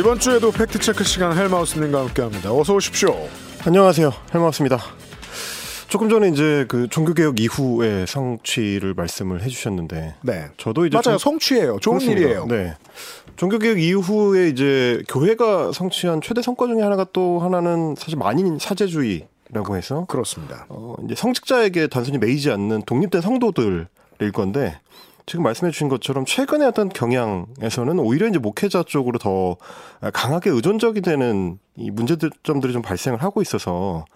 이번 주에도 팩트체크 시간 헬마우스님과 함께합니다. 어서 오십시오. 안녕하세요. 헬마우스입니다. 조금 전에 이제 그 종교개혁 이후의 성취를 말씀을 해주셨는데, 네. 저도 이제 맞아요. 좀- 성취예요. 좋은 그렇습니다. 일이에요. 네. 종교개혁 이후에 이제 교회가 성취한 최대 성과 중에 하나가 또 하나는 사실 만인 사제주의라고 해서 그렇습니다. 어, 이제 성직자에게 단순히 매이지 않는 독립된 성도들일 건데 지금 말씀해 주신 것처럼 최근의 어떤 경향에서는 오히려 이제 목회자 쪽으로 더 강하게 의존적이 되는 이 문제점들이 좀 발생을 하고 있어서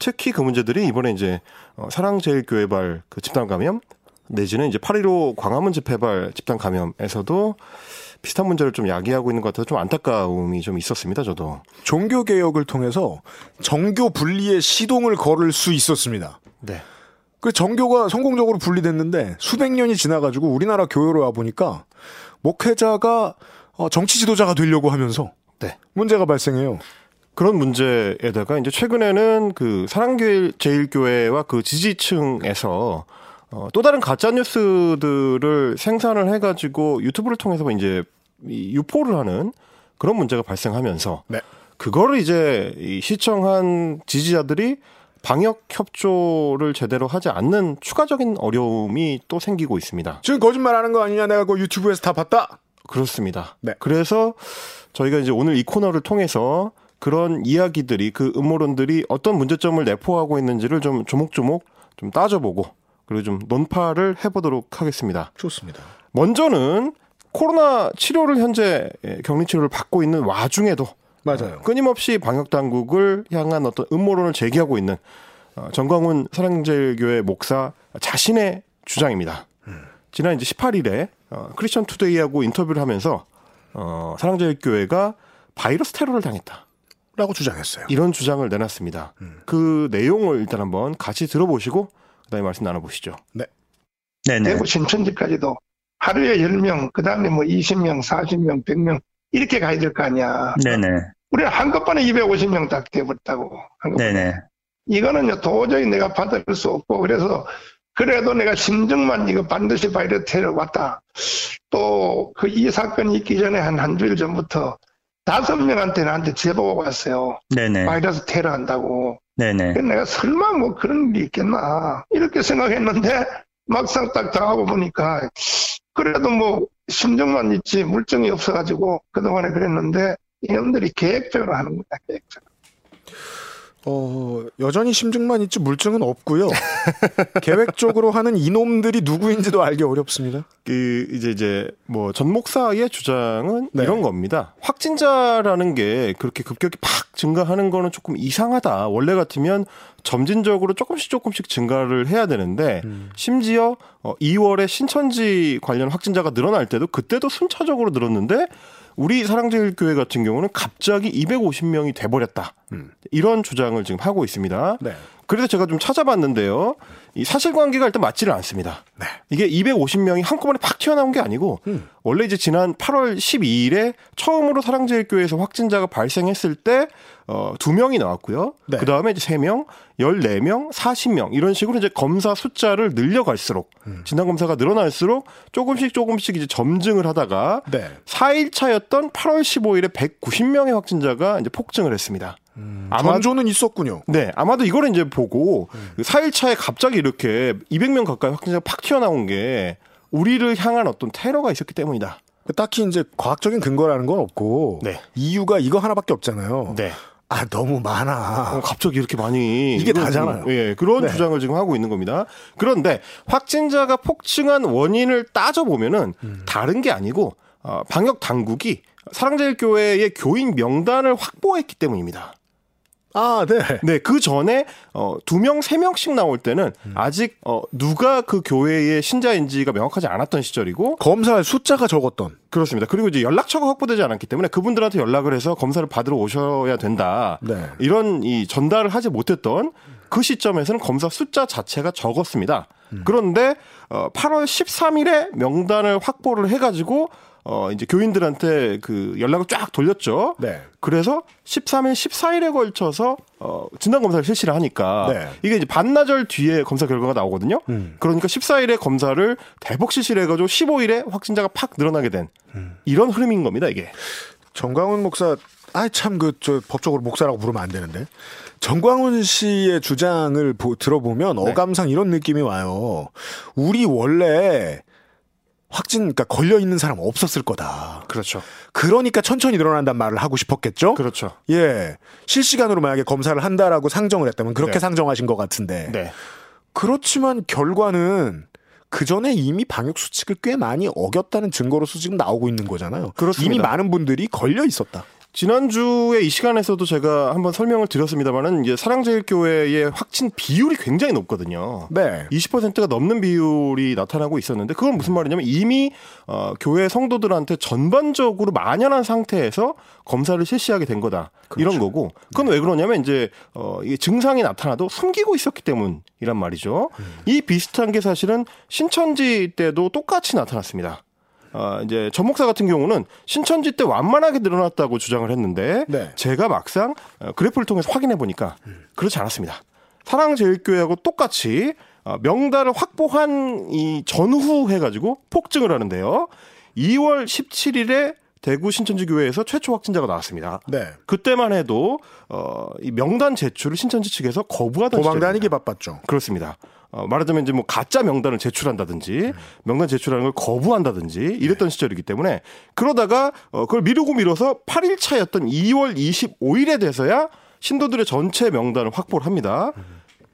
특히 그 문제들이 이번에 이제 어, 사랑제일교회발 그 집단 감염 내지는 이제 8.15 광화문 집회발 집단 감염에서도 비슷한 문제를 좀 야기하고 있는 것 같아서 좀 안타까움이 좀 있었습니다, 저도. 종교 개혁을 통해서 정교 분리의 시동을 걸을 수 있었습니다. 네. 그 정교가 성공적으로 분리됐는데 수백 년이 지나가지고 우리나라 교회로 와 보니까 목회자가 어, 정치 지도자가 되려고 하면서 네. 문제가 발생해요. 그런 문제에다가 이제 최근에는 그 사랑교회 제일교회와 그 지지층에서 어, 또 다른 가짜 뉴스들을 생산을 해가지고 유튜브를 통해서 이제 이 유포를 하는 그런 문제가 발생하면서 네. 그거를 이제 이 시청한 지지자들이 방역 협조를 제대로 하지 않는 추가적인 어려움이 또 생기고 있습니다. 지금 거짓말하는 거 아니냐? 내가 그 유튜브에서 다 봤다. 그렇습니다. 네. 그래서 저희가 이제 오늘 이 코너를 통해서 그런 이야기들이 그 음모론들이 어떤 문제점을 내포하고 있는지를 좀 조목조목 좀 따져보고 그리고 좀 논파를 해보도록 하겠습니다. 좋습니다. 먼저는 코로나 치료를 현재 격리 치료를 받고 있는 와중에도 맞아요. 끊임없이 방역 당국을 향한 어떤 음모론을 제기하고 있는 어, 정광훈 사랑제일교회 목사 자신의 주장입니다. 지난 이제 18일에 어, 크리스천 투데이하고 인터뷰를 하면서 어, 사랑제일교회가 바이러스 테러를 당했다. 라고 주장했어요. 이런 주장을 내놨습니다. 그 내용을 일단 한번 같이 들어보시고 그다음에 말씀 나눠보시죠. 네네. 대구 신천지까지도 하루에 10명, 그 다음에 뭐 20명, 40명, 100명, 이렇게 가야 될 거 아니야. 네네. 우리는 한꺼번에 250명 딱 돼버렸다고. 한꺼번에. 네네. 이거는요, 도저히 내가 받을 수 없고, 그래서, 그래도 내가 심증만 이거 반드시 바이러스 테러 왔다. 또, 그 이 사건이 있기 전에 한 한 주일 전부터 다섯 명한테 나한테 제보가 왔어요. 네네. 바이러스 테러 한다고. 네네. 내가 설마 뭐 그런 일이 있겠나 이렇게 생각했는데 막상 딱 당하고 보니까 그래도 뭐 심정만 있지 물증이 없어가지고 그동안에 그랬는데 이놈들이 계획적으로 하는 거야 계획적으로 어, 여전히 심증만 있지 물증은 없고요. 계획적으로 하는 이놈들이 누구인지도 알기 어렵습니다. 그 이제 이제 뭐 전 목사의 주장은 네. 이런 겁니다. 확진자라는 게 그렇게 급격히 팍 증가하는 거는 조금 이상하다. 원래 같으면 점진적으로 조금씩 조금씩 증가를 해야 되는데 심지어 어 2월에 신천지 관련 확진자가 늘어날 때도 그때도 순차적으로 늘었는데 우리 사랑제일교회 같은 경우는 갑자기 250명이 돼버렸다. 이런 주장을 지금 하고 있습니다. 네. 그래서 제가 좀 찾아봤는데요. 이 사실관계가 일단 맞지를 않습니다. 네. 이게 250명이 한꺼번에 팍 튀어나온 게 아니고 음. 원래 이제 지난 8월 12일에 처음으로 사랑제일교회에서 확진자가 발생했을 때 어, 2명이 나왔고요. 네. 그다음에 이제 3명, 14명, 40명 이런 식으로 이제 검사 숫자를 늘려갈수록 음. 진단 검사가 늘어날수록 조금씩 조금씩 이제 점증을 하다가 네. 4일 차였던 8월 15일에 190명의 확진자가 이제 폭증을 했습니다. 아마 전조는 있었군요. 네, 아마도 이거를 이제 보고 그 4일차에 갑자기 이렇게 200명 가까이 확진자가 팍 튀어나온 게 우리를 향한 어떤 테러가 있었기 때문이다. 딱히 이제 과학적인 근거라는 건 없고 네. 이유가 이거 하나밖에 없잖아요. 네. 아 너무 많아. 어, 갑자기 이렇게 많이 이게 이건 다잖아요. 좀, 예, 그런 네. 주장을 지금 하고 있는 겁니다. 그런데 확진자가 폭증한 원인을 따져 보면은 음. 다른 게 아니고 어, 방역 당국이 사랑제일교회의 교인 명단을 확보했기 때문입니다. 아 네. 네, 그 전에 어, 두 명, 세 명씩 나올 때는 음. 아직 어, 누가 그 교회의 신자인지가 명확하지 않았던 시절이고 검사할 숫자가 적었던. 그렇습니다. 그리고 이제 연락처가 확보되지 않았기 때문에 그분들한테 연락을 해서 검사를 받으러 오셔야 된다. 네. 이런 이 전달을 하지 못했던 그 시점에서는 검사 숫자 자체가 적었습니다. 음. 그런데 어 8월 13일에 명단을 확보를 해가지고 어 이제 교인들한테 그 연락을 쫙 돌렸죠. 네. 그래서 13일, 14일에 걸쳐서 어 진단 검사를 실시를 하니까 네. 이게 이제 반나절 뒤에 검사 결과가 나오거든요. 음. 그러니까 14일에 검사를 대폭 실시를 해가지고 15일에 확진자가 팍 늘어나게 된 음. 이런 흐름인 겁니다. 이게. 정광훈 목사, 아, 참, 그, 저, 법적으로 목사라고 부르면 안 되는데. 정광훈 씨의 주장을 보, 들어보면 네. 어감상 이런 느낌이 와요. 우리 원래 확진, 그러니까 걸려 있는 사람 없었을 거다. 그렇죠. 그러니까 천천히 늘어난단 말을 하고 싶었겠죠? 그렇죠. 예. 실시간으로 만약에 검사를 한다라고 상정을 했다면 그렇게 네. 상정하신 것 같은데. 네. 그렇지만 결과는 그 전에 이미 방역 수칙을 꽤 많이 어겼다는 증거로서 지금 나오고 있는 거잖아요. 그렇습니다. 이미 많은 분들이 걸려 있었다. 지난주에 이 시간에서도 제가 한번 설명을 드렸습니다만은 이제 사랑제일교회의 확진 비율이 굉장히 높거든요. 네. 20%가 넘는 비율이 나타나고 있었는데 그건 무슨 말이냐면 이미 어, 교회 성도들한테 전반적으로 만연한 상태에서 검사를 실시하게 된 거다 이런 거고 그건 왜 그러냐면 이제 어, 이게 증상이 나타나도 숨기고 있었기 때문이란 말이죠. 이 비슷한 게 사실은 신천지 때도 똑같이 나타났습니다. 어, 이제 전 목사 같은 경우는 신천지 때 완만하게 늘어났다고 주장을 했는데 네. 제가 막상 어, 그래프를 통해서 확인해 보니까 그렇지 않았습니다. 사랑제일교회하고 똑같이 어, 명단을 확보한 이 전후 해가지고 폭증을 하는데요. 2월 17일에 대구 신천지 교회에서 최초 확진자가 나왔습니다. 네. 그때만 해도 어, 이 명단 제출을 신천지 측에서 거부하던 도망. 다니기 바빴죠. 그렇습니다. 어, 말하자면 이제 뭐 가짜 명단을 제출한다든지 명단 제출하는 걸 거부한다든지 이랬던 시절이기 때문에 그러다가 어, 그걸 미루고 미뤄서 8일 차였던 2월 25일에 돼서야 신도들의 전체 명단을 확보를 합니다.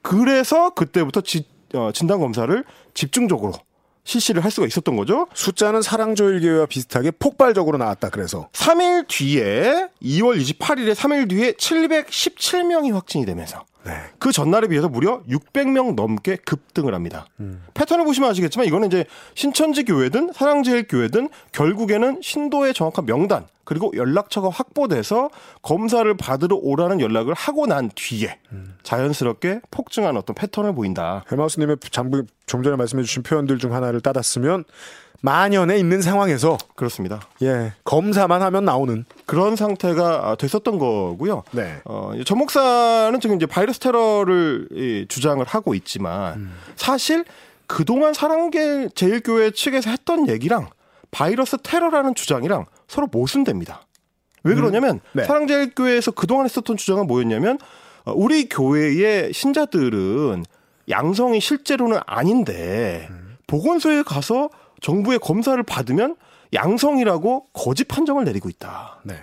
그래서 그때부터 지- 어, 진단 검사를 집중적으로 실시를 할 수가 있었던 거죠. 숫자는 사랑조일교회와 비슷하게 폭발적으로 나왔다. 그래서 3일 뒤에 2월 28일에 3일 뒤에 717명이 확진이 되면서 네. 그 전날에 비해서 무려 600명 넘게 급등을 합니다. 패턴을 보시면 아시겠지만 이거는 이제 신천지 교회든 사랑제일 교회든 결국에는 신도의 정확한 명단 그리고 연락처가 확보돼서 검사를 받으러 오라는 연락을 하고 난 뒤에 자연스럽게 폭증한 어떤 패턴을 보인다. 헬마우스님의 잠부 좀 전에 말씀해주신 표현들 중 하나를 따랐으면 만연에 있는 상황에서 그렇습니다. 예 검사만 하면 나오는 그런 상태가 아, 됐었던 거고요. 네. 어, 전 목사는 지금 이제 바이러스 테러를 이, 주장을 하고 있지만 음. 사실 그동안 사랑계 제일교회 측에서 했던 얘기랑 바이러스 테러라는 주장이랑 서로 모순됩니다. 왜 그러냐면 네. 사랑제일교회에서 그동안 했었던 주장은 뭐였냐면 어, 우리 교회의 신자들은 양성이 실제로는 아닌데 음. 보건소에 가서 정부의 검사를 받으면 양성이라고 거짓 판정을 내리고 있다. 네.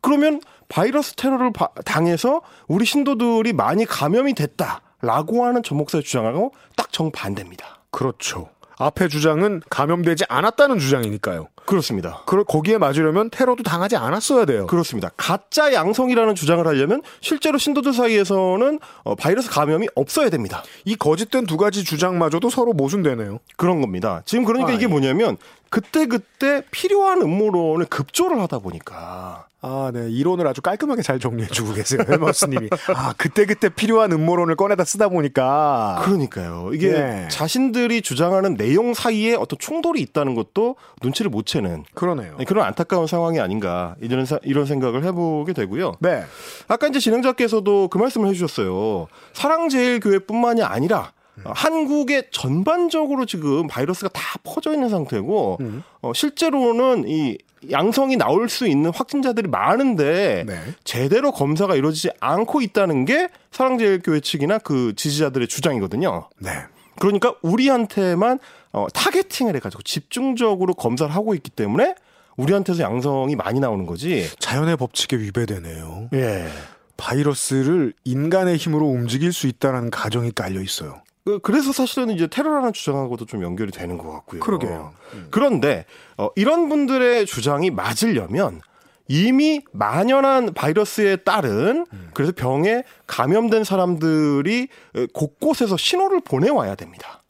그러면 바이러스 테러를 바- 당해서 우리 신도들이 많이 감염이 됐다라고 하는 전 목사의 주장하고 딱 정반대입니다. 그렇죠. 앞의 주장은 감염되지 않았다는 주장이니까요. 그렇습니다. 그 거기에 맞으려면 테러도 당하지 않았어야 돼요. 그렇습니다. 가짜 양성이라는 주장을 하려면 실제로 신도들 사이에서는 어, 바이러스 감염이 없어야 됩니다. 이 거짓된 두 가지 주장마저도 서로 모순되네요. 그런 겁니다. 지금 그러니까 아, 이게 예. 뭐냐면 그때 그때 필요한 음모론을 급조를 하다 보니까 아, 네. 이론을 아주 깔끔하게 잘 정리해 주고 계세요. 헬마우스 님이. 아, 그때그때 필요한 음모론을 꺼내다 쓰다 보니까. 그러니까요. 이게 예. 자신들이 주장하는 내용 사이에 어떤 충돌이 있다는 것도 눈치를 못 채는 그러네요. 그런 안타까운 상황이 아닌가 이런 사- 이런 생각을 해보게 되고요. 네. 아까 이제 진행자께서도 그 말씀을 해주셨어요. 사랑제일교회뿐만이 아니라 어, 한국에 전반적으로 지금 바이러스가 다 퍼져 있는 상태고 어, 실제로는 이 양성이 나올 수 있는 확진자들이 많은데 네. 제대로 검사가 이루어지지 않고 있다는 게 사랑제일교회 측이나 그 지지자들의 주장이거든요. 네. 그러니까 우리한테만 어, 타겟팅을 해가지고 집중적으로 검사를 하고 있기 때문에 우리한테서 양성이 많이 나오는 거지. 자연의 법칙에 위배되네요. 예. 바이러스를 인간의 힘으로 움직일 수 있다는 가정이 깔려 있어요. 그- 그래서 사실은 이제 테러라는 주장하고도 좀 연결이 되는 것 같고요. 그러게요. 그런데 어, 이런 분들의 주장이 맞으려면 이미 만연한 바이러스에 따른 그래서 병에 감염된 사람들이 에, 곳곳에서 신호를 보내와야 됩니다.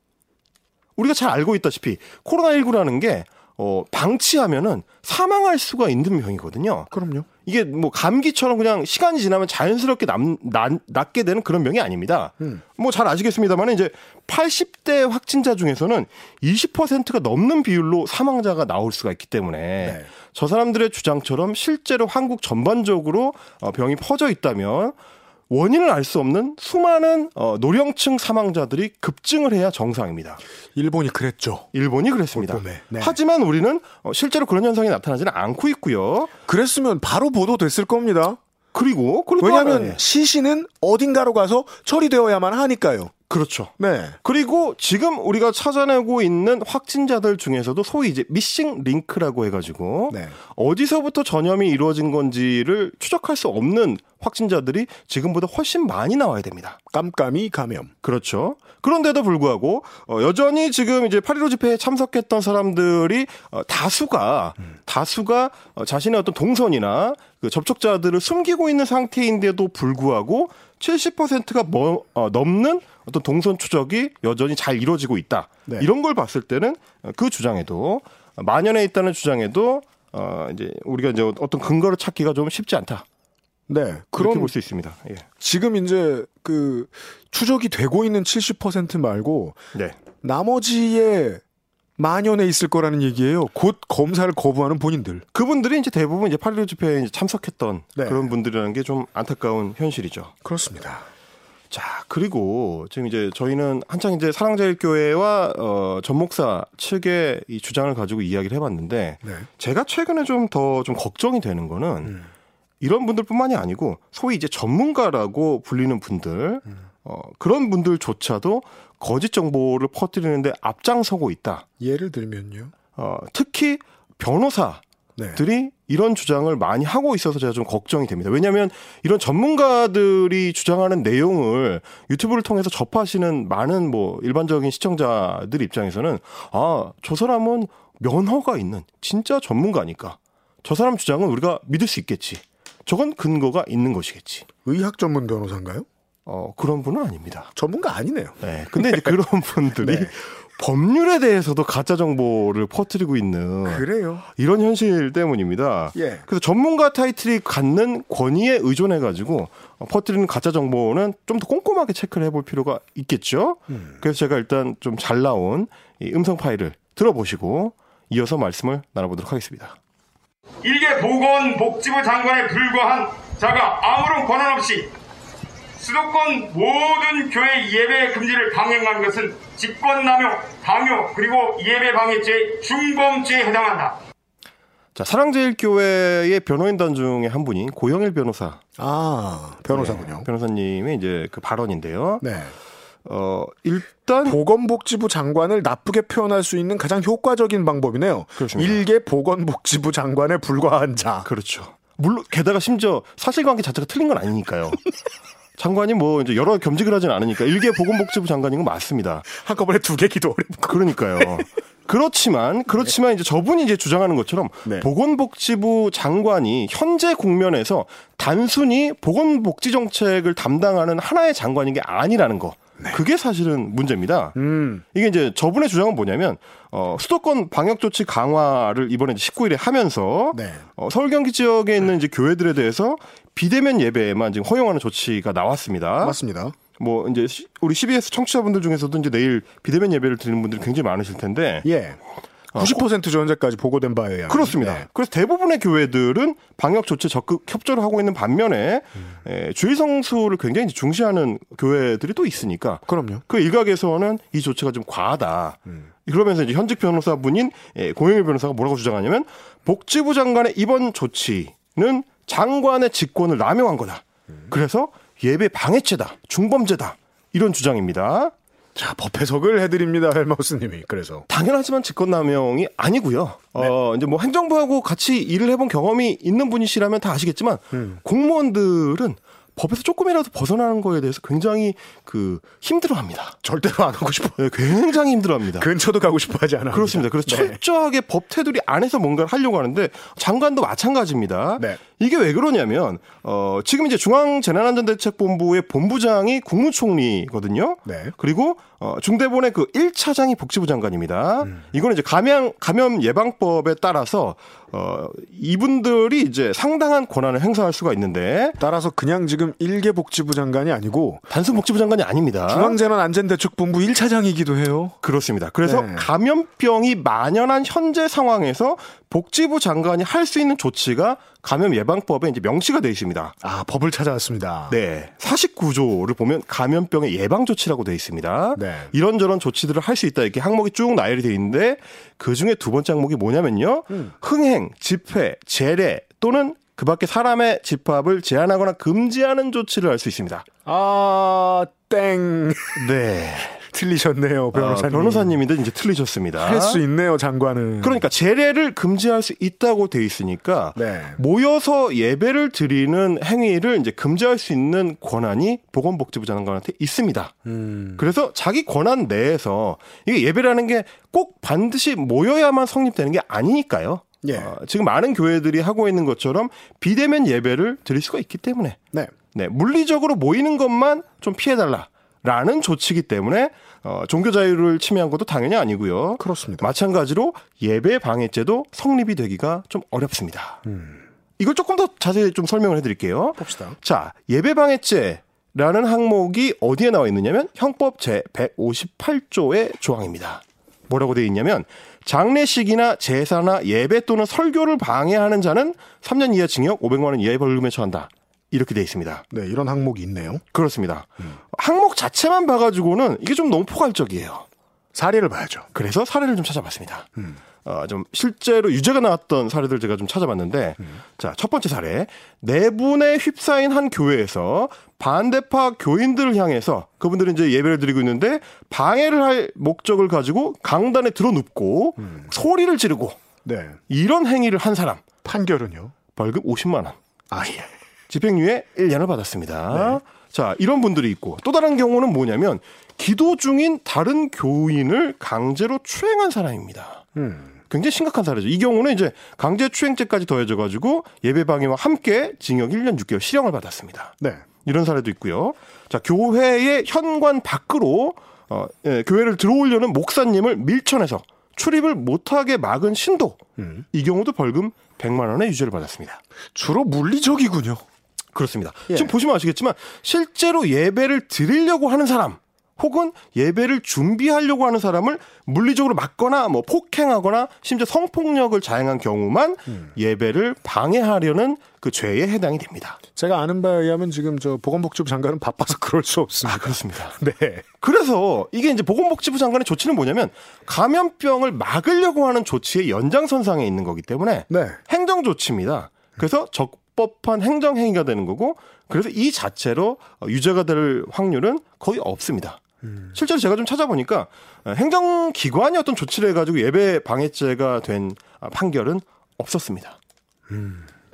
우리가 잘 알고 있다시피 코로나19라는 게 어, 방치하면은 사망할 수가 있는 병이거든요. 그럼요. 이게 뭐 감기처럼 그냥 시간이 지나면 자연스럽게 남, 난, 낫게 되는 그런 병이 아닙니다. 뭐잘 아시겠습니다만 이제 80대 확진자 중에서는 20%가 넘는 비율로 사망자가 나올 수가 있기 때문에 네. 저 사람들의 주장처럼 실제로 한국 전반적으로 어, 병이 퍼져 있다면 원인을 알 수 없는 수많은 어, 노령층 사망자들이 급증을 해야 정상입니다. 일본이 그랬죠. 일본이 그랬습니다. 봄에. 네. 하지만 우리는 어, 실제로 그런 현상이 나타나지는 않고 있고요. 그랬으면 바로 보도됐을 겁니다. 그리고 왜냐하면 예. 시신은 어딘가로 가서 처리되어야만 하니까요. 그렇죠. 네. 그리고 지금 우리가 찾아내고 있는 확진자들 중에서도 소위 이제 미싱 링크라고 해가지고 네. 어디서부터 전염이 이루어진 건지를 추적할 수 없는 확진자들이 지금보다 훨씬 많이 나와야 됩니다. 깜깜이 감염. 그렇죠. 그런데도 불구하고 어, 여전히 지금 이제 8.15 집회에 참석했던 사람들이 어, 다수가 다수가 어, 자신의 어떤 동선이나 그 접촉자들을 숨기고 있는 상태인데도 불구하고 70%가 뭐, 어, 넘는 어떤 동선 추적이 여전히 잘 이루어지고 있다. 네. 이런 걸 봤을 때는 어, 그 주장에도 어, 만연해 있다는 주장에도 어 이제 우리가 이제 어떤 근거를 찾기가 좀 쉽지 않다. 네. 그렇게 볼 수 있습니다. 예. 지금 이제 그 추적이 되고 있는 70% 말고 네. 나머지에 만연해 있을 거라는 얘기예요. 곧 검사를 거부하는 본인들. 그분들이 이제 대부분 이제 8.15 집회에 참석했던 네. 그런 분들이라는 게 좀 안타까운 현실이죠. 그렇습니다. 자, 그리고 지금 이제 저희는 한창 이제 사랑제일교회와 어, 전목사 측의 이 주장을 가지고 이야기를 해봤는데 네. 제가 최근에 좀 더좀 걱정이 되는 거는 음. 이런 분들뿐만이 아니고 소위 이제 전문가라고 불리는 분들 어, 그런 분들조차도 거짓 정보를 퍼뜨리는데 앞장서고 있다. 예를 들면요. 어, 특히 변호사 네. 들이 이런 주장을 많이 하고 있어서 제가 좀 걱정이 됩니다. 왜냐하면 이런 전문가들이 주장하는 내용을 유튜브를 통해서 접하시는 많은 뭐 일반적인 시청자들 입장에서는 아, 저 사람은 면허가 있는 진짜 전문가니까 저 사람 주장은 우리가 믿을 수 있겠지. 저건 근거가 있는 것이겠지. 의학 전문 변호사인가요? 어, 그런 분은 아닙니다. 전문가 아니네요. 네. 근데 이제 그런 분들이 네. 법률에 대해서도 가짜 정보를 퍼뜨리고 있는 그래요. 이런 현실 때문입니다. 예. 그래서 전문가 타이틀이 갖는 권위에 의존해 가지고 퍼뜨리는 가짜 정보는 좀 더 꼼꼼하게 체크를 해볼 필요가 있겠죠. 음. 그래서 제가 일단 좀 잘 나온 이 음성 파일을 들어보시고 이어서 말씀을 나눠보도록 하겠습니다. 일개 보건복지부 장관에 불과한 자가 아무런 권한 없이 수도권 모든 교회 예배 금지를 강행한 것은 직권남용, 강요 그리고 예배 방해죄 중범죄에 해당한다. 자, 사랑제일교회의 변호인단 중에 한 분인 고영일 변호사. 아, 변호사군요. 네, 변호사님의 이제 그 발언인데요. 네. 어, 일단 보건복지부 장관을 나쁘게 표현할 수 있는 가장 효과적인 방법이네요. 그렇습니다. 일개 보건복지부 장관에 불과한 자. 그렇죠. 물론 게다가 심지어 사실관계 자체가 틀린 건 아니니까요. 장관이 뭐 이제 여러 겸직을 하진 않으니까 일개 보건복지부 장관인 건 맞습니다. 한꺼번에 두 개 기도 어렵고. 그러니까요. 그렇지만 그렇지만 이제 저분이 이제 주장하는 것처럼 네. 보건복지부 장관이 현재 국면에서 단순히 보건복지 정책을 담당하는 하나의 장관인 게 아니라는 거. 그게 사실은 문제입니다. 음. 이게 이제 저분의 주장은 뭐냐면 어, 수도권 방역 조치 강화를 이번에 이제 19일에 하면서 네. 어, 서울 경기 지역에 있는 이제 교회들에 대해서 비대면 예배만 지금 허용하는 조치가 나왔습니다. 맞습니다. 뭐 이제 시- 우리 CBS 청취자분들 중에서도 이제 내일 비대면 예배를 드리는 분들이 굉장히 많으실 텐데 예. 90% 전제까지 보고된 바에 의하면. 그렇습니다. 네. 그래서 대부분의 교회들은 방역 조치에 적극 협조를 하고 있는 반면에 에, 주의 성수를 굉장히 중시하는 교회들이 또 있으니까 그럼요. 그 일각에서는 이 조치가 좀 과하다. 그러면서 이제 현직 변호사분인 예, 고영일 변호사가 뭐라고 주장하냐면 복지부 장관의 이번 조치는 장관의 직권을 남용한 거다. 그래서 예배 방해죄다, 중범죄다 이런 주장입니다. 자, 법 해석을 해드립니다, 헬마우스님이. 그래서. 당연하지만 직권남용이 아니고요. 어 이제 뭐 행정부하고 같이 일을 해본 경험이 있는 분이시라면 다 아시겠지만 공무원들은 법에서 조금이라도 벗어나는 거에 대해서 굉장히 그 힘들어합니다. 절대로 안 하고 싶어. 네, 굉장히 힘들어합니다. 근처도 가고 싶어 하지 않아. 그렇습니다. 그래서 철저하게 법 테두리 안에서 뭔가를 하려고 하는데 장관도 마찬가지입니다. 네. 이게 왜 그러냐면 어 지금 이제 중앙재난안전대책본부의 본부장이 국무총리거든요. 네. 그리고 어 중대본의 그 1차장이 복지부 장관입니다. 음. 이거는 이제 감염 감염 예방법에 따라서 어 이분들이 이제 상당한 권한을 행사할 수가 있는데 따라서 그냥 지금 일개 복지부 장관이 아니고 단순 복지부 장관이 아닙니다. 중앙재난안전대책본부 1차장이기도 해요. 그렇습니다. 그래서 네. 감염병이 만연한 현재 상황에서 복지부 장관이 할 수 있는 조치가 감염 예방법에 이제 명시가 되어 있습니다. 아, 법을 찾아왔습니다. 네. 49조를 보면 감염병의 예방 조치라고 되어 있습니다. 네. 이런저런 조치들을 할 수 있다 이렇게 항목이 쭉 나열이 되어 있는데 그 중에 두 번째 항목이 뭐냐면요. 흥행, 집회, 재래 또는 그 밖에 사람의 집합을 제한하거나 금지하는 조치를 할 수 있습니다. 아, 땡. 네. 틀리셨네요, 변호사님. 아, 변호사님인데 이제 틀리셨습니다. 할 수 있네요, 장관은. 그러니까 재래를 금지할 수 있다고 돼 있으니까 네. 모여서 예배를 드리는 행위를 이제 금지할 수 있는 권한이 보건복지부 장관한테 있습니다. 음. 그래서 자기 권한 내에서 이게 예배라는 게 꼭 반드시 모여야만 성립되는 게 아니니까요. 예. 어, 지금 많은 교회들이 하고 있는 것처럼 비대면 예배를 드릴 수가 있기 때문에 네. 네, 물리적으로 모이는 것만 좀 피해달라 라는 조치이기 때문에 어, 종교 자유를 침해한 것도 당연히 아니고요. 그렇습니다. 마찬가지로 예배 방해죄도 성립이 되기가 좀 어렵습니다. 이걸 조금 더 자세히 좀 설명을 해드릴게요. 봅시다. 자, 예배 방해죄라는 항목이 어디에 나와 있느냐면 형법 제 158조의 조항입니다. 뭐라고 되어 있냐면 장례식이나 제사나 예배 또는 설교를 방해하는 자는 3년 이하 징역 500만 원 이하의 벌금에 처한다. 이렇게 되어 있습니다. 네, 이런 항목이 있네요. 그렇습니다. 항목 자체만 봐가지고는 이게 좀 너무 포괄적이에요. 사례를 봐야죠. 그래서 사례를 좀 찾아봤습니다. 어, 좀 실제로 유죄가 나왔던 사례들 제가 좀 찾아봤는데, 자, 첫 번째 사례. 내분에 휩싸인 한 교회에서 반대파 교인들을 향해서 그분들이 이제 예배를 드리고 있는데 방해를 할 목적을 가지고 강단에 들어 눕고 소리를 지르고 네. 이런 행위를 한 사람 판결은요? 벌금 50만 원. 아, 예. 집행유예 1년을 받았습니다. 자, 이런 분들이 있고 또 다른 경우는 뭐냐면 기도 중인 다른 교인을 강제로 추행한 사람입니다. 음. 굉장히 심각한 사례죠. 이 경우는 이제 강제 추행죄까지 더해져 가지고 예배 방해와 함께 징역 1년 6개월 실형을 받았습니다. 네. 이런 사례도 있고요. 자, 교회의 현관 밖으로 어, 예, 교회를 들어오려는 목사님을 밀쳐내서 출입을 못하게 막은 신도. 음. 이 경우도 벌금 100만 원의 유죄를 받았습니다. 주로 물리적이군요. 그렇습니다. 예. 지금 보시면 아시겠지만 실제로 예배를 드리려고 하는 사람 혹은 예배를 준비하려고 하는 사람을 물리적으로 막거나 뭐 폭행하거나 심지어 성폭력을 자행한 경우만 음. 예배를 방해하려는 그 죄에 해당이 됩니다. 제가 아는 바에 의하면 지금 저 보건복지부 장관은 바빠서 그럴 수 없습니다. 아, 그렇습니다. 네. 그래서 이게 이제 보건복지부 장관의 조치는 뭐냐면 감염병을 막으려고 하는 조치의 연장선상에 있는 거기 때문에 네. 행정 조치입니다. 그래서 적 법한 행정 행위가 되는 거고 그래서 이 자체로 유죄가 될 확률은 거의 없습니다. 실제로 제가 좀 찾아보니까 행정기관이 어떤 조치를 해가지고 예배 방해죄가 된 판결은 없었습니다.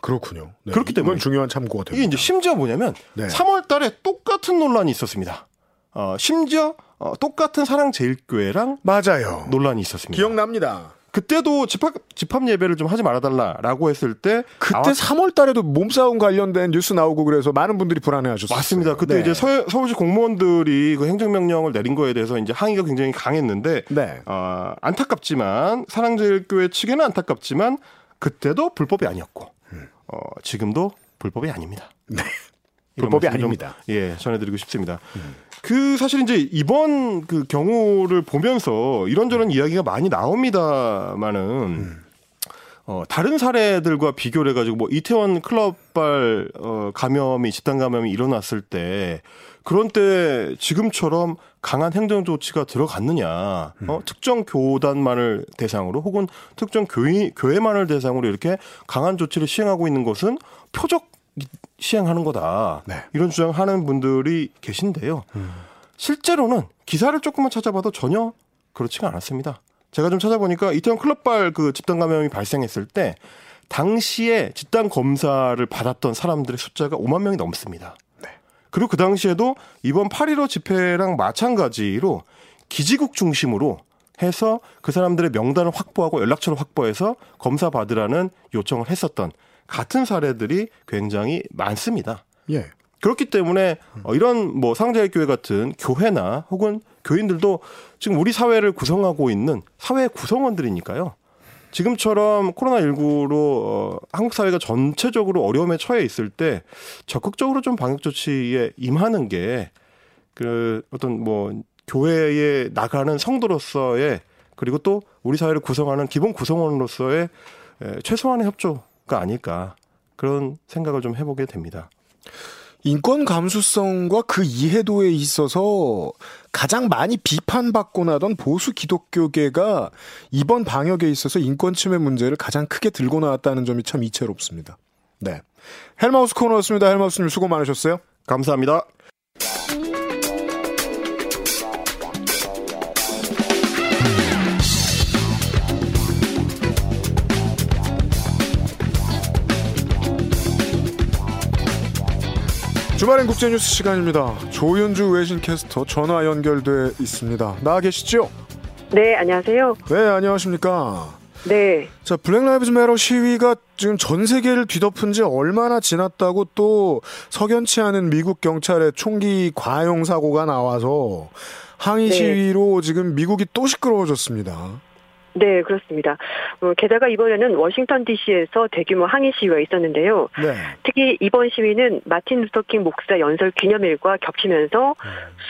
그렇군요. 네. 그렇기 때문에 이건 중요한 참고가 됩니다. 이게 이제 심지어 뭐냐면 네. 3월 달에 똑같은 논란이 있었습니다. 어, 심지어 어, 똑같은 사랑제일교회랑 맞아요. 논란이 있었습니다. 기억납니다. 그때도 집합, 집합 예배를 좀 하지 말아달라라고 했을 때 그때 나와- 3월 달에도 몸싸움 관련된 뉴스 나오고 그래서 많은 분들이 불안해하셨어요. 맞습니다. 그때 네. 이제 서, 서울시 공무원들이 그 행정명령을 내린 거에 대해서 이제 항의가 굉장히 강했는데 네. 어, 안타깝지만 사랑제일교회 측에는 안타깝지만 그때도 불법이 아니었고 어, 지금도 불법이 아닙니다. 네. 불법이 말씀 좀, 아닙니다. 예, 전해드리고 싶습니다. 그 사실 이제 이번 그 경우를 보면서 이런저런 이야기가 많이 나옵니다만은 어, 다른 사례들과 비교를 해가지고 뭐 이태원 클럽발 어, 감염이 집단 감염이 일어났을 때 그런 때 지금처럼 강한 행정 조치가 들어갔느냐? 어, 특정 교단만을 대상으로 혹은 특정 교회 교회만을 대상으로 이렇게 강한 조치를 시행하고 있는 것은 표적 시행하는 거다. 네. 이런 주장하는 분들이 계신데요. 실제로는 기사를 조금만 찾아봐도 전혀 그렇지가 않았습니다. 제가 좀 찾아보니까 이태원 클럽발 그 집단 감염이 발생했을 때 당시에 집단 검사를 받았던 사람들의 숫자가 5만 명이 넘습니다. 그리고 그 당시에도 이번 8.15 집회랑 마찬가지로 기지국 중심으로 해서 그 사람들의 명단을 확보하고 연락처를 확보해서 검사 받으라는 요청을 했었던 같은 사례들이 굉장히 많습니다. 예. 그렇기 때문에 어, 이런 뭐 상자의 교회 같은 교회나 혹은 교인들도 지금 우리 사회를 구성하고 있는 사회 구성원들이니까요. 지금처럼 코로나19로 어, 한국 사회가 전체적으로 어려움에 처해 있을 때 적극적으로 좀 방역 조치에 임하는 게 그 어떤 뭐 교회에 나가는 성도로서의 그리고 또 우리 사회를 구성하는 기본 구성원으로서의 에, 최소한의 협조가 아닐까 그런 생각을 좀 해보게 됩니다. 인권 감수성과 그 이해도에 있어서 가장 많이 비판받고 나던 보수 기독교계가 이번 방역에 있어서 인권 침해 문제를 가장 크게 들고 나왔다는 점이 참 이채롭습니다. 네. 헬마우스 코너였습니다. 헬마우스님 수고 많으셨어요. 감사합니다. 주말엔 국제뉴스 시간입니다. 조윤주 외신캐스터 전화 연결돼 있습니다. 나와 계시죠? 네, 안녕하세요. 네, 안녕하십니까. 네. 자, Black Lives Matter 시위가 지금 전 세계를 뒤덮은 지 얼마나 지났다고 또 석연치 않은 미국 경찰의 총기 과용 사고가 나와서 항의 네. 시위로 지금 미국이 또 시끄러워졌습니다. 네, 그렇습니다. 어, 게다가 이번에는 워싱턴 DC에서 대규모 항의 시위가 있었는데요. 네. 특히 이번 시위는 마틴 루터킹 목사 연설 기념일과 겹치면서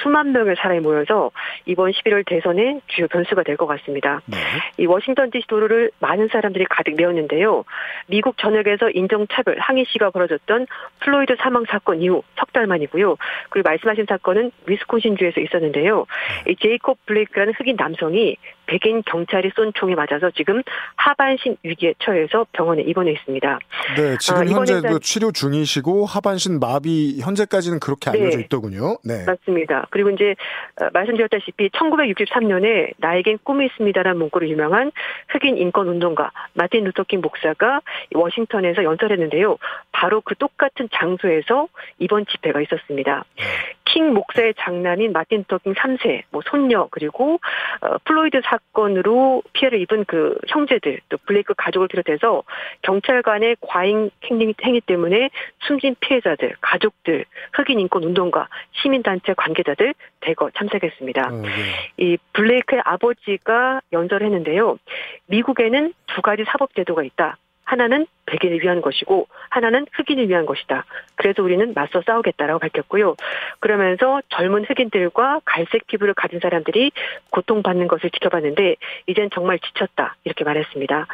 수만 명의 사람이 모여서 이번 11월 대선의 주요 변수가 될 것 같습니다. 네. 이 워싱턴 DC 도로를 많은 사람들이 가득 메웠는데요. 미국 전역에서 인종차별 항의 시위가 벌어졌던 플로이드 사망 사건 이후 석 달 만이고요. 그리고 말씀하신 사건은 위스콘신주에서 있었는데요. 이 제이콥 블레이크라는 흑인 남성이 백인 경찰이 쏜 총에 맞아서 지금 하반신 위기에 처해서 병원에 입원해 있습니다. 네, 지금 아, 현재 일단- 그 치료 중이시고 하반신 마비 현재까지는 그렇게 네. 알려져 있더군요. 네. 맞습니다. 그리고 이제 어, 말씀드렸다시피 1963년에 나에겐 꿈이 있습니다라는 문구로 유명한 흑인 인권 운동가 마틴 루터킹 목사가 워싱턴에서 연설했는데요. 바로 그 똑같은 장소에서 이번 집회가 있었습니다. 킹 목사의 장남인 마틴 루터킹 3세, 뭐 손녀 그리고 어, 플로이드 사건으로 피해를 입은 그 형제들 또 블레이크 가족을 비롯해서 경찰관의 과잉 행위, 행위 때문에 숨진 피해자들, 가족들, 흑인 인권 운동가, 시민 단체 관계자들 대거 참석했습니다. 어, 네. 이 블레이크의 아버지가 연설했는데요. 미국에는 두 가지 사법 제도가 있다. 하나는 백인을 위한 것이고 하나는 흑인을 위한 것이다. 그래서 우리는 맞서 싸우겠다라고 밝혔고요. 그러면서 젊은 흑인들과 갈색 피부를 가진 사람들이 고통받는 것을 지켜봤는데 이젠 정말 지쳤다 이렇게 말했습니다.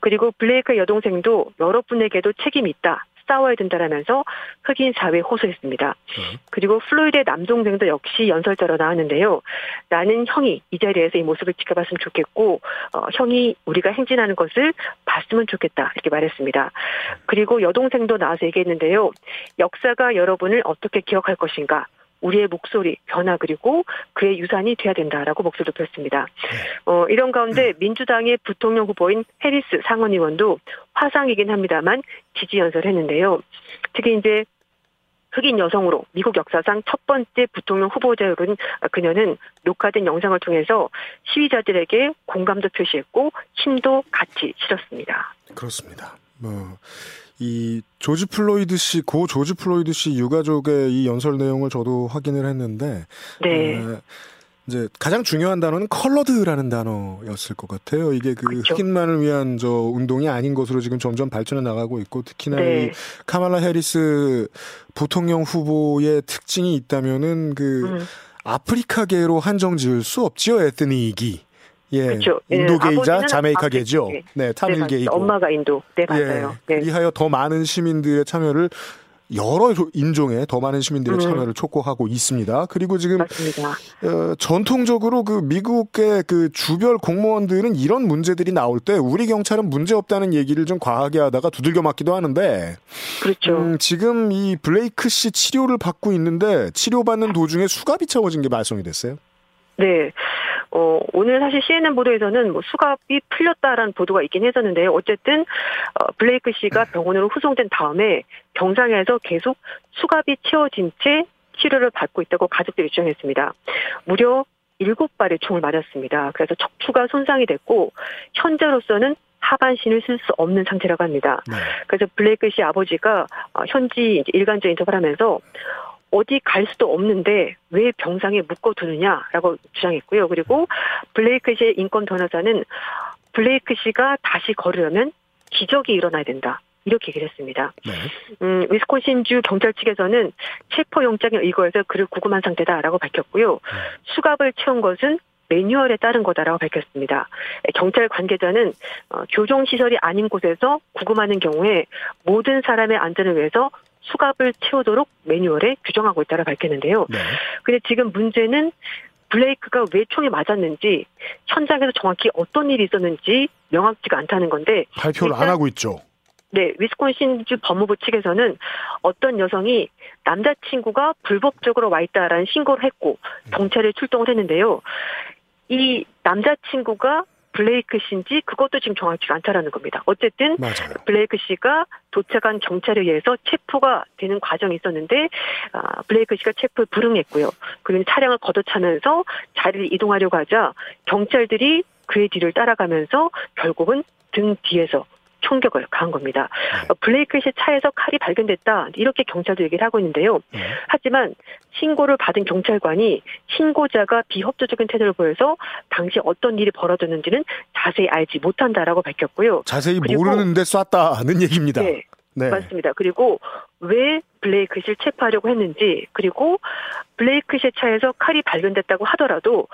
그리고 블레이크 여동생도 여러분에게도 책임이 있다. 싸워야 된다라면서 흑인 사회에 호소했습니다. 그리고 플로이드의 남동생도 역시 연설자로 나왔는데요. 나는 형이 이 자리에서 이 모습을 지켜봤으면 좋겠고 어, 형이 우리가 행진하는 것을 봤으면 좋겠다 이렇게 말했습니다. 그리고 여동생도 나와서 얘기했는데요. 역사가 여러분을 어떻게 기억할 것인가 우리의 목소리, 변화 그리고 그의 유산이 돼야 된다라고 목소리를 폈습니다. 어, 이런 가운데 민주당의 부통령 후보인 해리스 상원의원도 화상이긴 합니다만 지지 연설했는데요. 특히 이제 흑인 여성으로 미국 역사상 첫 번째 부통령 후보자인 그녀는 녹화된 영상을 통해서 시위자들에게 공감도 표시했고 힘도 같이 실었습니다. 그렇습니다. 뭐, 이 조지 플로이드 씨, 고 조지 플로이드 씨 유가족의 이 연설 내용을 저도 확인을 했는데, 네. 에, 이제 가장 중요한 단어는 colored라는 단어였을 것 같아요. 이게 그 그렇죠. 흑인만을 위한 저 운동이 아닌 것으로 지금 점점 발전해 나가고 있고 특히나 네. 이 카말라 해리스 부통령 후보의 특징이 있다면은 그 음. 아프리카계로 한정 지을 수 없지요, ethnic이. 예, 그렇죠. 예, 인도계이자 자메이카계죠. 아프리카. 네, 네, 타밀계이고. 엄마가 인도. 네, 맞아요. 예, 네. 그리하여 더 많은 시민들의 참여를 여러 조- 인종의 더 많은 시민들의 음. 참여를 촉구하고 있습니다. 그리고 지금 맞습니다. 어, 전통적으로 그 미국의 그 주별 공무원들은 이런 문제들이 나올 때 우리 경찰은 문제 없다는 얘기를 좀 과하게 하다가 두들겨 맞기도 하는데 그렇죠. 음, 지금 이 블레이크 씨 치료를 받고 있는데 치료받는 도중에 수갑이 채워진 게 발송이 됐어요. 네. 어, 오늘 사실 CNN 보도에서는 뭐 수갑이 풀렸다라는 보도가 있긴 했었는데요. 어쨌든, 어, 블레이크 씨가 병원으로 후송된 다음에 병상에서 계속 수갑이 채워진 채 치료를 받고 있다고 가족들이 주장했습니다. 무려 일곱 발의 총을 맞았습니다. 그래서 척추가 손상이 됐고, 현재로서는 하반신을 쓸 수 없는 상태라고 합니다. 네. 그래서 블레이크 씨 아버지가 어, 현지 일간지 인터뷰를 하면서 어디 갈 수도 없는데 왜 병상에 묶어두느냐라고 주장했고요. 그리고 블레이크 씨의 인권 변호사는 블레이크 씨가 다시 걸으려면 기적이 일어나야 된다. 이렇게 얘기를 했습니다. 네. 음, 위스콘신주 경찰 측에서는 체포영장에 의거해서 그를 구금한 상태다라고 밝혔고요. 수갑을 채운 것은 매뉴얼에 따른 거다라고 밝혔습니다. 경찰 관계자는 어, 교정 시설이 아닌 곳에서 구금하는 경우에 모든 사람의 안전을 위해서 수갑을 채우도록 매뉴얼에 규정하고 있다고 밝혔는데요. 네. 근데 지금 문제는 블레이크가 왜 총에 맞았는지 현장에서 정확히 어떤 일이 있었는지 명확지가 않다는 건데 발표를 안 일단- 하고 있죠. 네, 위스콘신주 법무부 측에서는 어떤 여성이 남자친구가 불법적으로 와 있다라는 신고를 했고 경찰에 출동을 했는데요. 이 남자친구가 블레이크 씨인지 그것도 지금 정확치가 않다라는 겁니다. 어쨌든 맞아요. 블레이크 씨가 도착한 경찰에 의해서 체포가 되는 과정이 있었는데 아, 블레이크 씨가 체포에 불응했고요. 그리고 차량을 걷어차면서 자리를 이동하려고 하자 경찰들이 그의 뒤를 따라가면서 결국은 등 뒤에서 총격을 가한 겁니다. 네. 어, 블레이크 씨 차에서 칼이 발견됐다 이렇게 경찰도 얘기를 하고 있는데요. 네. 하지만 신고를 받은 경찰관이 신고자가 비협조적인 태도를 보여서 당시 어떤 일이 벌어졌는지는 자세히 알지 못한다라고 밝혔고요. 자세히 모르는데 쐈다는 얘기입니다. 네, 네. 맞습니다. 그리고 왜 블레이크 씨를 체포하려고 했는지 그리고 블레이크 씨의 차에서 칼이 발견됐다고 하더라도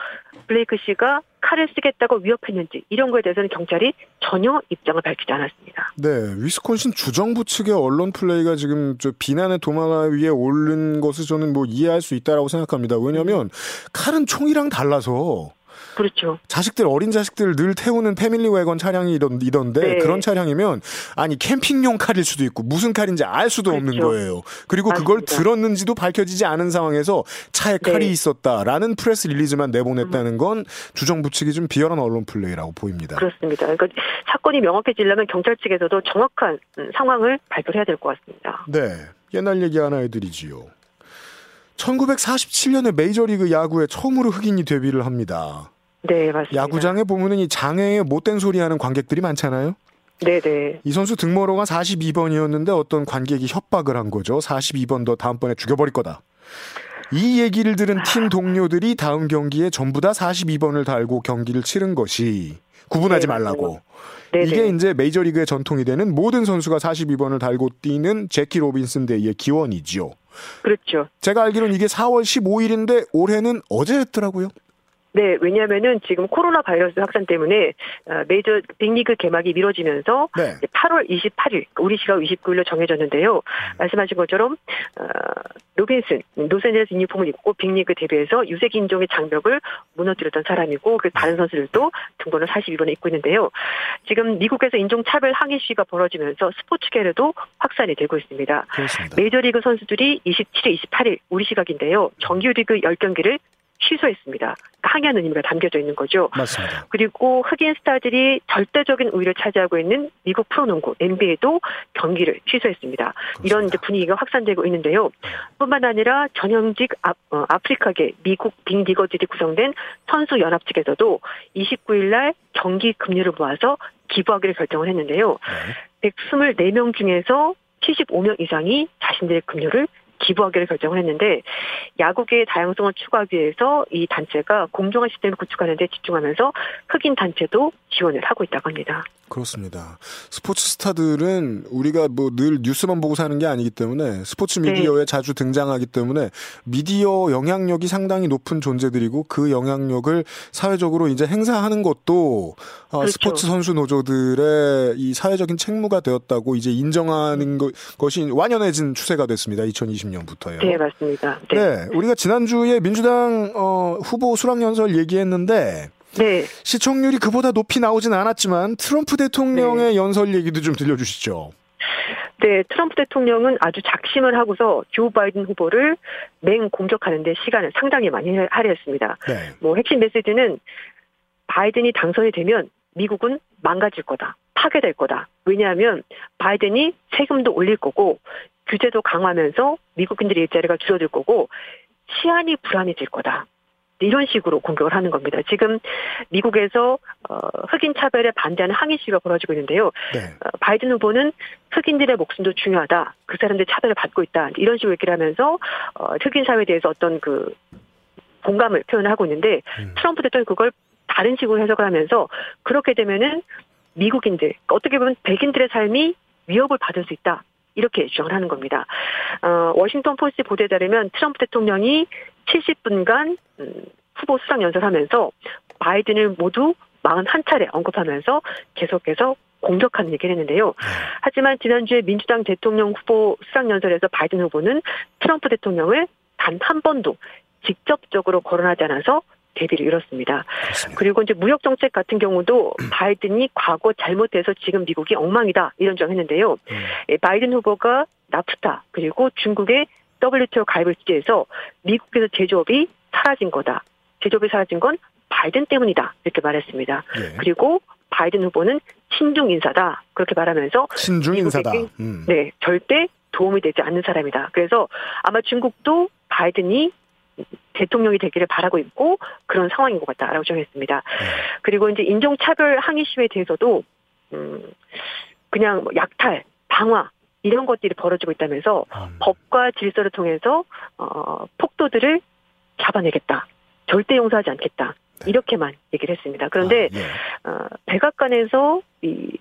블레이크 씨가 칼을 쓰겠다고 위협했는지 이런 거에 대해서는 경찰이 전혀 입장을 밝히지 않았습니다. 네, 위스콘신 주정부 측의 언론 플레이가 지금 저 비난의 도마 위에 오른 것을 저는 뭐 이해할 수 있다라고 생각합니다. 왜냐하면 칼은 총이랑 달라서 그렇죠. 자식들 어린 자식들 늘 태우는 family wagon 차량이 이던, 이던데 네. 그런 차량이면 아니 캠핑용 칼일 수도 있고 무슨 칼인지 알 수도 없는 그렇죠. 거예요. 그리고 그걸 맞습니다. 들었는지도 밝혀지지 않은 상황에서 차에 칼이 네. 음. 있었다라는 press release만 내보냈다는 건 주정부 측이 좀 비열한 언론 플레이라고 보입니다. 그렇습니다. 그러니까 사건이 명확해지려면 경찰 측에서도 정확한 음, 상황을 발표를 해야 될 것 같습니다. 네. 옛날 얘기 하나 해드리지요. 1947년에 메이저리그 야구에 처음으로 흑인이 데뷔를 합니다. 네, 맞습니다. 야구장에 보면은 이 장내에 못된 소리 하는 관객들이 많잖아요. 네, 네. 이 선수 등번호가 42번이었는데 어떤 관객이 협박을 한 거죠. 42번 더 다음번에 죽여버릴 거다. 이 얘기를 들은 팀 동료들이 다음 경기에 전부 다 42번을 달고 경기를 치른 것이 구분하지 네, 말라고. 네, 이게 네. 이제 메이저리그의 전통이 되는 모든 선수가 42번을 달고 뛰는 재키 로빈슨 데이의 기원이지요. 그렇죠. 제가 알기로는 이게 4월 15일인데 올해는 어제였더라고요. 네, 왜냐하면은 지금 코로나 바이러스 확산 때문에 어, 메이저 빅리그 개막이 미뤄지면서 네. 이제 8월 28일 우리 시각 29일로 정해졌는데요. 말씀하신 것처럼 어, 로빈슨 로스앤젤레스 유니폼을 입고 빅리그 데뷔해서 유색 인종의 장벽을 무너뜨렸던 사람이고 그 다른 선수들도 등번호 42번을 입고 있는데요. 지금 미국에서 인종 차별 항의 시위가 벌어지면서 스포츠계에도 확산이 되고 있습니다. 그렇습니다. 메이저리그 선수들이 27일, 28일 우리 시각인데요. 정규리그 10경기를 취소했습니다. 그러니까 항의하는 의미가 담겨져 있는 거죠. 맞습니다. 그리고 흑인 스타들이 절대적인 우위를 차지하고 있는 미국 프로농구 NBA도 경기를 취소했습니다. 이런 이제 분위기가 확산되고 있는데요. 뿐만 아니라 전형직 아, 어, 아프리카계 미국 빅리거들이 구성된 선수 연합 측에서도 29일 날 경기 금리를 모아서 기부하기를 결정을 했는데요. 네. 124명 중에서 75명 이상이 자신들의 급료를 기부하기를 결정을 했는데 야구계의 다양성을 추구하기 위해서 이 단체가 공정한 시스템을 구축하는 데 집중하면서 흑인 단체도 지원을 하고 있다고 합니다. 그렇습니다. 스포츠 스타들은 우리가 뭐 늘 뉴스만 보고 사는 게 아니기 때문에 스포츠 네. 미디어에 자주 등장하기 때문에 미디어 영향력이 상당히 높은 존재들이고 그 영향력을 사회적으로 이제 행사하는 것도 어, 그렇죠. 스포츠 선수 노조들의 이 사회적인 책무가 되었다고 이제 인정하는 것, 것이 완연해진 추세가 됐습니다. 2020년부터요. 네, 맞습니다. 네. 네, 우리가 지난주에 민주당 어, 후보 수락연설 얘기했는데 네. 시청률이 그보다 높이 나오진 않았지만 트럼프 대통령의 네. 연설 얘기도 좀 들려주시죠. 네, 트럼프 대통령은 아주 작심을 하고서 조 바이든 후보를 맹 공격하는데 시간을 상당히 많이 할애했습니다. 네. 뭐 핵심 메시지는 바이든이 당선이 되면 미국은 망가질 거다. 파괴될 거다. 왜냐하면 바이든이 세금도 올릴 거고 규제도 강화하면서 미국인들의 일자리가 줄어들 거고 치안이 불안해질 거다. 이런 식으로 공격을 하는 겁니다. 지금 미국에서 어, 흑인 차별에 반대하는 항의 시위가 벌어지고 있는데요. 네. 어, 바이든 후보는 흑인들의 목숨도 중요하다. 그 사람들 차별을 받고 있다. 이런 식으로 얘기를 하면서 어, 흑인 사회에 대해서 어떤 그 공감을 표현을 하고 있는데 음. 트럼프 대통령이 그걸 다른 식으로 해석을 하면서 그렇게 되면은 미국인들 어떻게 보면 백인들의 삶이 위협을 받을 수 있다. 이렇게 주장을 하는 겁니다. 어, 워싱턴 포스트 보도에 따르면 트럼프 대통령이 70분간 음, 후보 수상 연설하면서 바이든을 모두 41차례 언급하면서 계속해서 공격하는 얘기를 했는데요. 하지만 지난주에 민주당 대통령 후보 수상연설에서 바이든 후보는 트럼프 대통령을 단 한 번도 직접적으로 거론하지 않아서 대비를 이뤘습니다. 그렇습니다. 그리고 이제 무역 정책 같은 경우도 바이든이 과거 잘못해서 지금 미국이 엉망이다 이런 주장했는데요. 음. 예, 바이든 후보가 나프타 그리고 중국의 WTO 가입을 취재해서 미국에서 제조업이 사라진 거다. 제조업이 사라진 건 바이든 때문이다 이렇게 말했습니다. 예. 그리고 바이든 후보는 친중 인사다 그렇게 말하면서 친중 인사다. 음. 네 절대 도움이 되지 않는 사람이다. 그래서 아마 중국도 바이든이 대통령이 되기를 바라고 있고 그런 상황인 것 같다라고 정했습니다. 그리고 이제 인종차별 항의 시위에 대해서도 음 그냥 뭐 약탈, 방화 이런 것들이 벌어지고 있다면서 음. 법과 질서를 통해서 어 폭도들을 잡아내겠다. 절대 용서하지 않겠다. 이렇게만 얘기를 했습니다. 그런데 네. 아, 예. 어, 백악관에서 이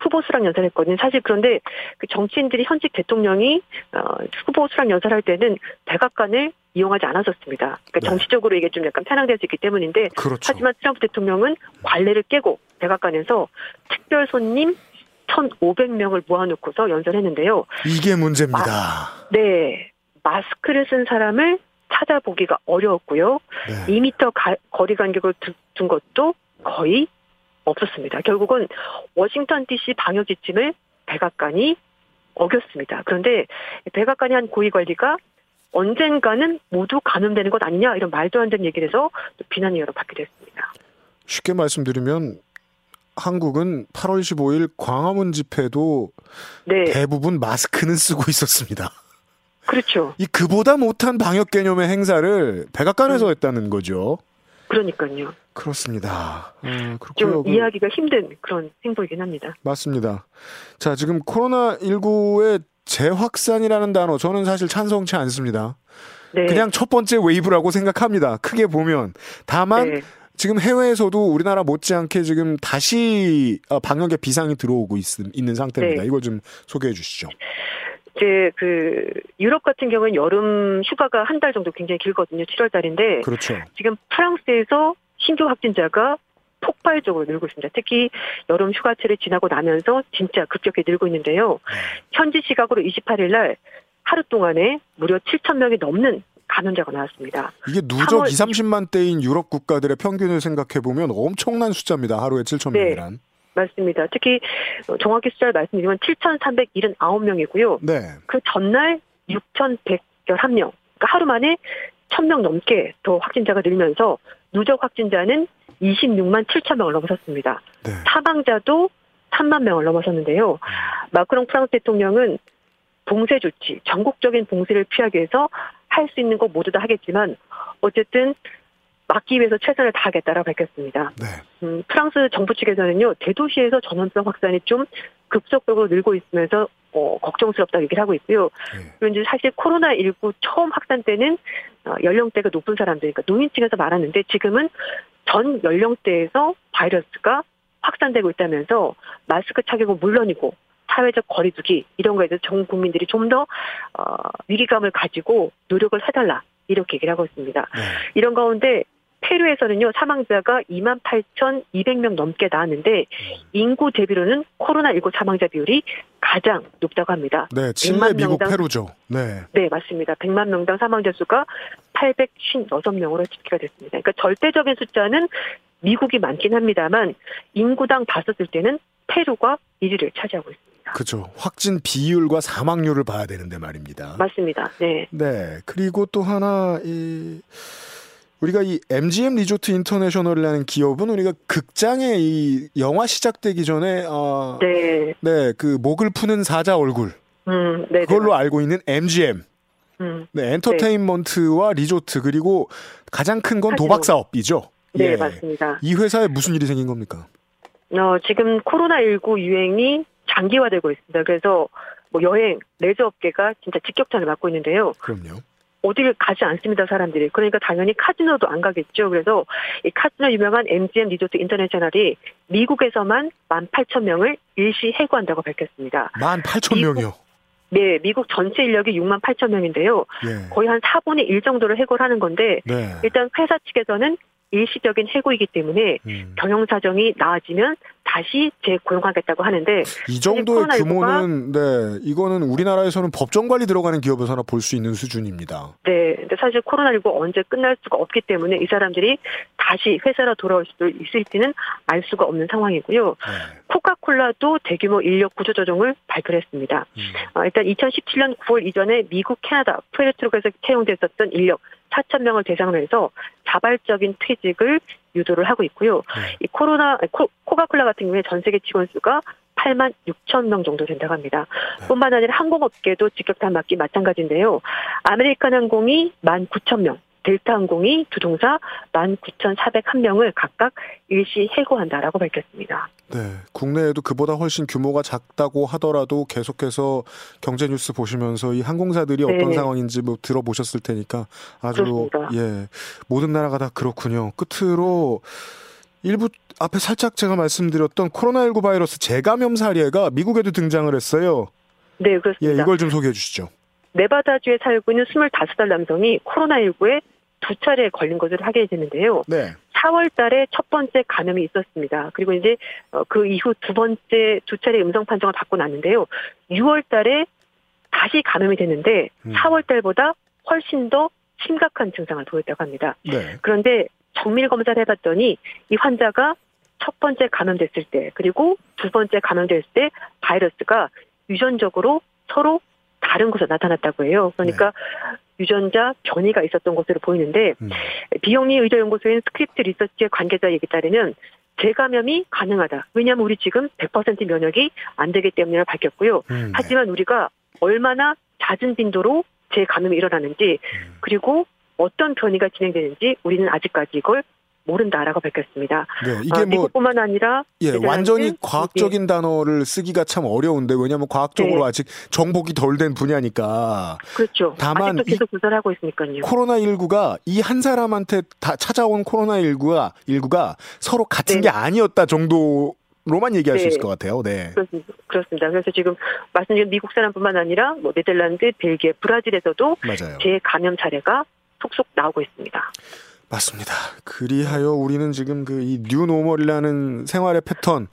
후보 수락 연설했거든요. 사실 그런데 그 정치인들이 현직 대통령이 어, 후보 수락 연설할 때는 백악관을 이용하지 않았었습니다. 그러니까 네. 정치적으로 이게 좀 약간 편향될 수 있기 때문인데 그렇죠. 하지만 트럼프 대통령은 관례를 깨고 백악관에서 특별 손님 1,500명을 모아놓고서 연설했는데요. 이게 문제입니다. 네, 마스크를 쓴 사람을 찾아보기가 어려웠고요. 네. 2m 가- 거리 간격을 두- 둔 것도 거의 없었습니다. 결국은 워싱턴 DC 방역 지침을 백악관이 어겼습니다. 그런데 백악관이 한 고위 관리가 언젠가는 모두 감염되는 것 아니냐 이런 말도 안 되는 얘기를 해서 또 비난이 여러 받게 됐습니다. 쉽게 말씀드리면 한국은 8월 15일 광화문 집회도 네, 대부분 마스크는 쓰고 있었습니다. 그렇죠. 이 그보다 못한 방역 개념의 행사를 백악관에서 음. 했다는 거죠. 그러니까요. 그렇습니다. 음, 좀 이해하기가 힘든 그런 행보이긴 합니다. 맞습니다. 자, 지금 코로나19의 재확산이라는 단어 저는 사실 찬성치 않습니다. 네, 그냥 첫 번째 wave라고 생각합니다. 크게 보면. 다만 네, 지금 해외에서도 우리나라 못지않게 지금 다시 어, 방역의 비상이 들어오고 있, 는 상태입니다. 네. 이거 좀 소개해 주시죠. 이제 그 유럽 같은 경우는 여름 휴가가 한 달 정도 굉장히 길거든요. 7월 달인데 그렇죠. 지금 프랑스에서 신규 확진자가 폭발적으로 늘고 있습니다. 특히 여름 휴가철을 지나고 나면서 진짜 급격히 늘고 있는데요. 현지 시각으로 28일 날 하루 동안에 무려 7천 명이 넘는 감염자가 나왔습니다. 이게 누적 3월 2, 30만 대인 유럽 국가들의 평균을 생각해 보면 엄청난 숫자입니다. 하루에 7천 네. 명이란. 맞습니다. 특히 어, 정확히 숫자를 말씀드리면 7,379명이고요. 네. 그 전날 6,111명. 그러니까 하루 만에 1,000명 넘게 더 확진자가 늘면서 누적 확진자는 26만 7천 명을 넘어섰습니다. 네. 사망자도 3만 명을 넘어섰는데요. 마크롱 프랑스 대통령은 봉쇄 조치, 전국적인 봉쇄를 피하기 위해서 할 수 있는 거 모두 다 하겠지만 어쨌든 막기 위해서 최선을 다하겠다라고 밝혔습니다. 네. 음, 프랑스 정부 측에서는요 대도시에서 전염병 확산이 좀 급속도로 늘고 있으면서 어, 걱정스럽다고 얘기를 하고 있고요. 네. 그리고 이제 사실 코로나 19 처음 확산 때는 어, 연령대가 높은 사람들, 그러니까 노인층에서 많았는데 지금은 전 연령대에서 바이러스가 확산되고 있다면서 마스크 착용은 물론이고 사회적 거리두기 이런 거에 대해서 전 국민들이 좀 더 어, 위기감을 가지고 노력을 해달라 이렇게 얘기를 하고 있습니다. 네. 이런 가운데 페루에서는요 사망자가 2만 8,200명 넘게 나왔는데 인구 대비로는 코로나19 사망자 비율이 가장 높다고 합니다. 네. 칠레, 100만 미국, 명당- 페루죠. 네. 네, 맞습니다. 100만 명당 사망자 수가 856명으로 집계가 됐습니다. 그러니까 절대적인 숫자는 미국이 많긴 합니다만 인구당 봤었을 때는 페루가 1위를 차지하고 있습니다. 그죠. 확진 비율과 사망률을 봐야 되는데 말입니다. 맞습니다. 네. 네. 그리고 또 하나, 이, 우리가 이 MGM 리조트 인터내셔널이라는 기업은 우리가 극장에 이 영화 시작되기 전에, 어, 네. 네, 그 목을 푸는 사자 얼굴. 음, 네. 그걸로 알고 있는 MGM. 음, 네, 엔터테인먼트와 리조트 그리고 가장 큰 건. 도박 사업이죠. 네, 예. 맞습니다. 이 회사에 무슨 일이 생긴 겁니까? 어, 지금 코로나19 유행이 장기화되고 있습니다. 그래서 뭐 여행, 레저 업계가 진짜 직격탄을 맞고 있는데요. 그럼요. 어디를 가지 않습니다, 사람들이. 그러니까 당연히 카지노도 안 가겠죠. 그래서 이 카지노 유명한 MGM 리조트 인터내셔널이 미국에서만 18,000명을 일시 해고한다고 밝혔습니다. 18,000명이요. 네, 미국 전체 인력이 6만 8천 명인데요. 예. 거의 한 4분의 1 정도를 해고를 하는 건데 네. 일단 회사 측에서는 일시적인 해고이기 때문에 음. 경영 사정이 나아지면 다시 재고용하겠다고 하는데 이 정도의 코로나19가 규모는 네 이거는 우리나라에서는 법정 관리 들어가는 기업에서나 볼 수 있는 수준입니다. 네, 근데 사실 코로나19 언제 끝날 수가 없기 때문에 이 사람들이 다시 회사로 돌아올 수도 있을지는 알 수가 없는 상황이고요. 네. 코카콜라도 대규모 인력 구조 조정을 발표를 했습니다. 음. 어, 일단 2017년 9월 이전에 미국, 캐나다, 푸에르토리코에서 채용됐었던 인력 4천 명을 대상으로 해서 자발적인 퇴직을 유도를 하고 있고요. 네. 이 코로나 코, 코카콜라 같은 경우에 전 세계 직원 수가 8만 6천 명 정도 된다고 합니다. 네. 뿐만 아니라 항공업계도 직격탄 맞기 마찬가지인데요. 아메리칸 항공이 1만 9천 명, 델타 항공이 두 동사 1만 9,401명을 각각 일시 해고한다라고 밝혔습니다. 네, 국내에도 그보다 훨씬 규모가 작다고 하더라도 계속해서 경제 뉴스 보시면서 이 항공사들이 어떤 네. 상황인지 뭐 들어보셨을 테니까 아주 그렇습니다. 예 모든 나라가 다 그렇군요. 끝으로 일부 앞에 살짝 제가 말씀드렸던 코로나19 바이러스 재감염 사례가 미국에도 등장을 했어요. 네, 예, 그렇습니다. 이걸 좀 소개해 주시죠. 네바다주에 살고 있는 25살 남성이 코로나19에 두 차례 걸린 것으로 확인이 됐는데요. 네. 4월 달에 첫 번째 감염이 있었습니다. 그리고 이제 어, 그 이후 두 번째 두 차례 음성 판정을 받고 났는데요. 6월 달에 다시 감염이 됐는데 음. 4월 달보다 훨씬 더 심각한 증상을 보였다고 합니다. 네. 그런데 정밀 검사를 해봤더니 이 환자가 첫 번째 감염됐을 때 그리고 두 번째 감염됐을 때 바이러스가 유전적으로 서로 다른 곳에 나타났다고 해요. 그러니까 유전자 변이가 있었던 것으로 보이는데 음. 비영리 의료연구소인 스크립스 리서치의 관계자 얘기 따르면 재감염이 가능하다. 왜냐하면 우리 지금 100% 면역이 안 되기 때문이라 밝혔고요. 음, 네. 하지만 우리가 얼마나 잦은 빈도로 재감염이 일어나는지 음. 그리고 어떤 변이가 진행되는지 우리는 아직까지 이걸 모른다라고 밝혔습니다. 네, 이게 아, 뭐 미국뿐만 아니라 예, 완전히 과학적인 단어를 쓰기가 참 어려운데 왜냐하면 과학적으로 네. 아직 정복이 덜 된 분야니까 그렇죠. 다만 아직도 이- 계속 조사를 하고 있으니까요. 코로나 19가 이 한 사람한테 다 찾아온 코로나 19가 19가 서로 같은 네. 게 아니었다 정도 로만 얘기할 수 네. 있을 것 같아요. 네. 그렇습니다. 그렇습니다. 그래서 지금 말씀드린 미국 사람뿐만 아니라 뭐 네덜란드, 벨기에, 브라질에서도 맞아요. 재감염 사례가 속속 나오고 있습니다. 맞습니다. 그리하여 우리는 지금 그 이 new normal이라는 생활의 패턴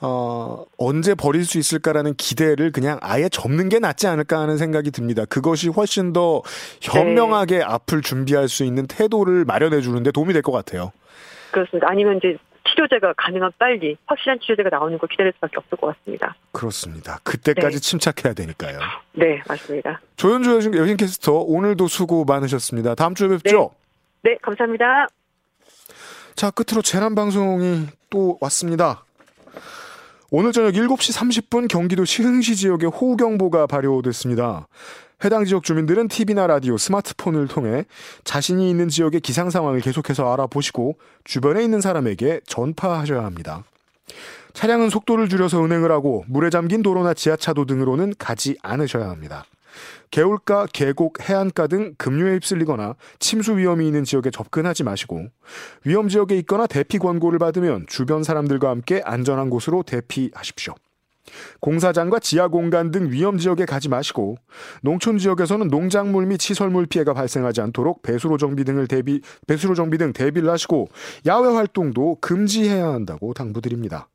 어, 언제 버릴 수 있을까라는 기대를 그냥 아예 접는 게 낫지 않을까 하는 생각이 듭니다. 그것이 훨씬 더 현명하게 앞을 준비할 수 있는 태도를 마련해 주는데 도움이 될 것 같아요. 그렇습니다. 아니면 이제 치료제가 가능한 빨리 확실한 치료제가 나오는 걸 기다릴 수밖에 없을 것 같습니다. 그렇습니다. 그때까지 네. 침착해야 되니까요. 네, 맞습니다. 조현주 여신, 여신캐스터 오늘도 수고 많으셨습니다. 다음 주에 뵙죠. 네, 감사합니다. 자, 끝으로 재난 방송이 또 왔습니다. 오늘 저녁 7시 30분 경기도 시흥시 지역에 호우경보가 발효됐습니다. 해당 지역 주민들은 TV나 라디오, 스마트폰을 통해 자신이 있는 지역의 기상 상황을 계속해서 알아보시고 주변에 있는 사람에게 전파하셔야 합니다. 차량은 속도를 줄여서 운행을 하고 물에 잠긴 도로나 지하차도 등으로는 가지 않으셔야 합니다. 개울가, 계곡, 해안가 등 급류에 휩쓸리거나 침수 위험이 있는 지역에 접근하지 마시고 위험 지역에 있거나 대피 권고를 받으면 주변 사람들과 함께 안전한 곳으로 대피하십시오. 공사장과 지하 공간 등 위험 지역에 가지 마시고 농촌 지역에서는 농작물 및 시설물 피해가 발생하지 않도록 배수로 정비 등을 대비 배수로 정비 등 대비를 하시고 야외 활동도 금지해야 한다고 당부드립니다.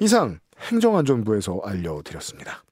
이상 행정안전부에서 알려드렸습니다.